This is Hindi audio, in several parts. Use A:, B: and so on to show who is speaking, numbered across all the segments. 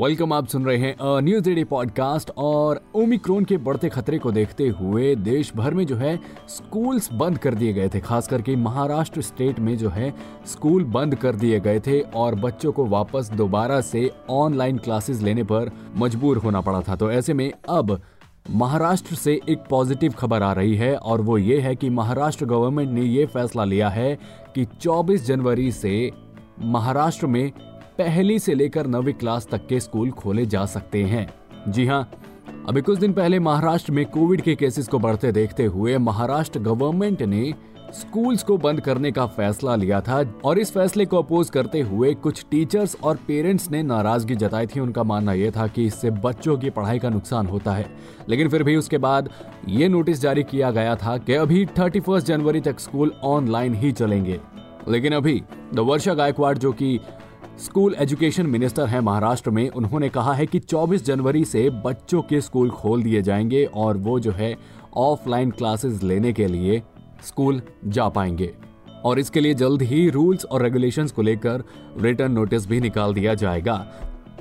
A: वेलकम आप सुन रहे हैं न्यूज़ डे पॉडकास्ट और ओमिक्रोन के बढ़ते खतरे को देखते हुए देश भर में जो है स्कूल्स बंद कर दिए गए थे, खास करके महाराष्ट्र स्टेट में जो है स्कूल बंद कर दिए गए थे और बच्चों को वापस दोबारा से ऑनलाइन क्लासेस लेने पर मजबूर होना पड़ा था। तो ऐसे में अब महाराष्ट्र से एक पॉजिटिव खबर आ रही है और वो ये है कि महाराष्ट्र गवर्नमेंट ने ये फैसला लिया है कि 24 जनवरी से महाराष्ट्र में पहली से लेकर नवी क्लास तक के स्कूल खोले जा सकते हैं। जी हाँ अभी कुछ दिन पहले महाराष्ट्र में कोविड के केसेस को बढ़ते देखते हुए महाराष्ट्र गवर्नमेंट ने स्कूल्स को बंद करने का फैसला लिया था और इस फैसले को अपोज करते हुए कुछ टीचर्स और पेरेंट्स ने नाराज़गी जताई थी। उनका मानना यह था कि इससे बच्चों की पढ़ाई का नुकसान होता है। लेकिन फिर भी उसके बाद ये नोटिस जारी किया गया था कि अभी थर्टी जनवरी तक स्कूल ऑनलाइन ही चलेंगे। लेकिन अभी द वर्षा गायकवाड़, जो कि स्कूल एजुकेशन मिनिस्टर हैं महाराष्ट्र में, उन्होंने कहा है कि 24 जनवरी से बच्चों के स्कूल खोल दिए जाएँगे और वो जो है ऑफलाइन क्लासेस लेने के लिए स्कूल जा पाएँगे। और इसके लिए जल्द ही रूल्स और रेगुलेशंस को लेकर रिटर्न नोटिस भी निकाल दिया जाएगा।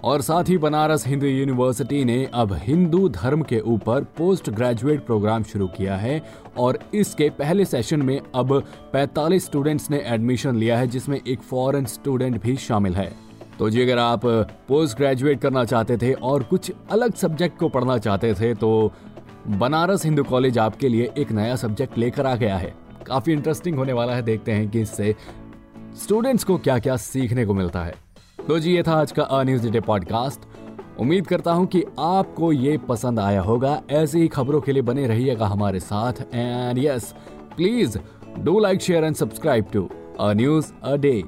A: और साथ ही बनारस हिंदू यूनिवर्सिटी ने अब हिंदू धर्म के ऊपर पोस्ट ग्रेजुएट प्रोग्राम शुरू किया है और इसके पहले सेशन में अब 45 स्टूडेंट्स ने एडमिशन लिया है, जिसमें एक फॉरेन स्टूडेंट भी शामिल है। तो जी, अगर आप पोस्ट ग्रेजुएट करना चाहते थे और कुछ अलग सब्जेक्ट को पढ़ना चाहते थे तो बनारस हिंदू कॉलेज आपके लिए एक नया सब्जेक्ट लेकर आ गया है। काफ़ी इंटरेस्टिंग होने वाला है, देखते हैं कि इससे स्टूडेंट्स को क्या क्या सीखने को मिलता है। तो जी, ये था आज का अ न्यूज़ डे पॉडकास्ट उम्मीद करता हूँ कि आपको ये पसंद आया होगा। ऐसी ही खबरों के लिए बने रहिएगा हमारे साथ। And yes please do like share and subscribe to a news a day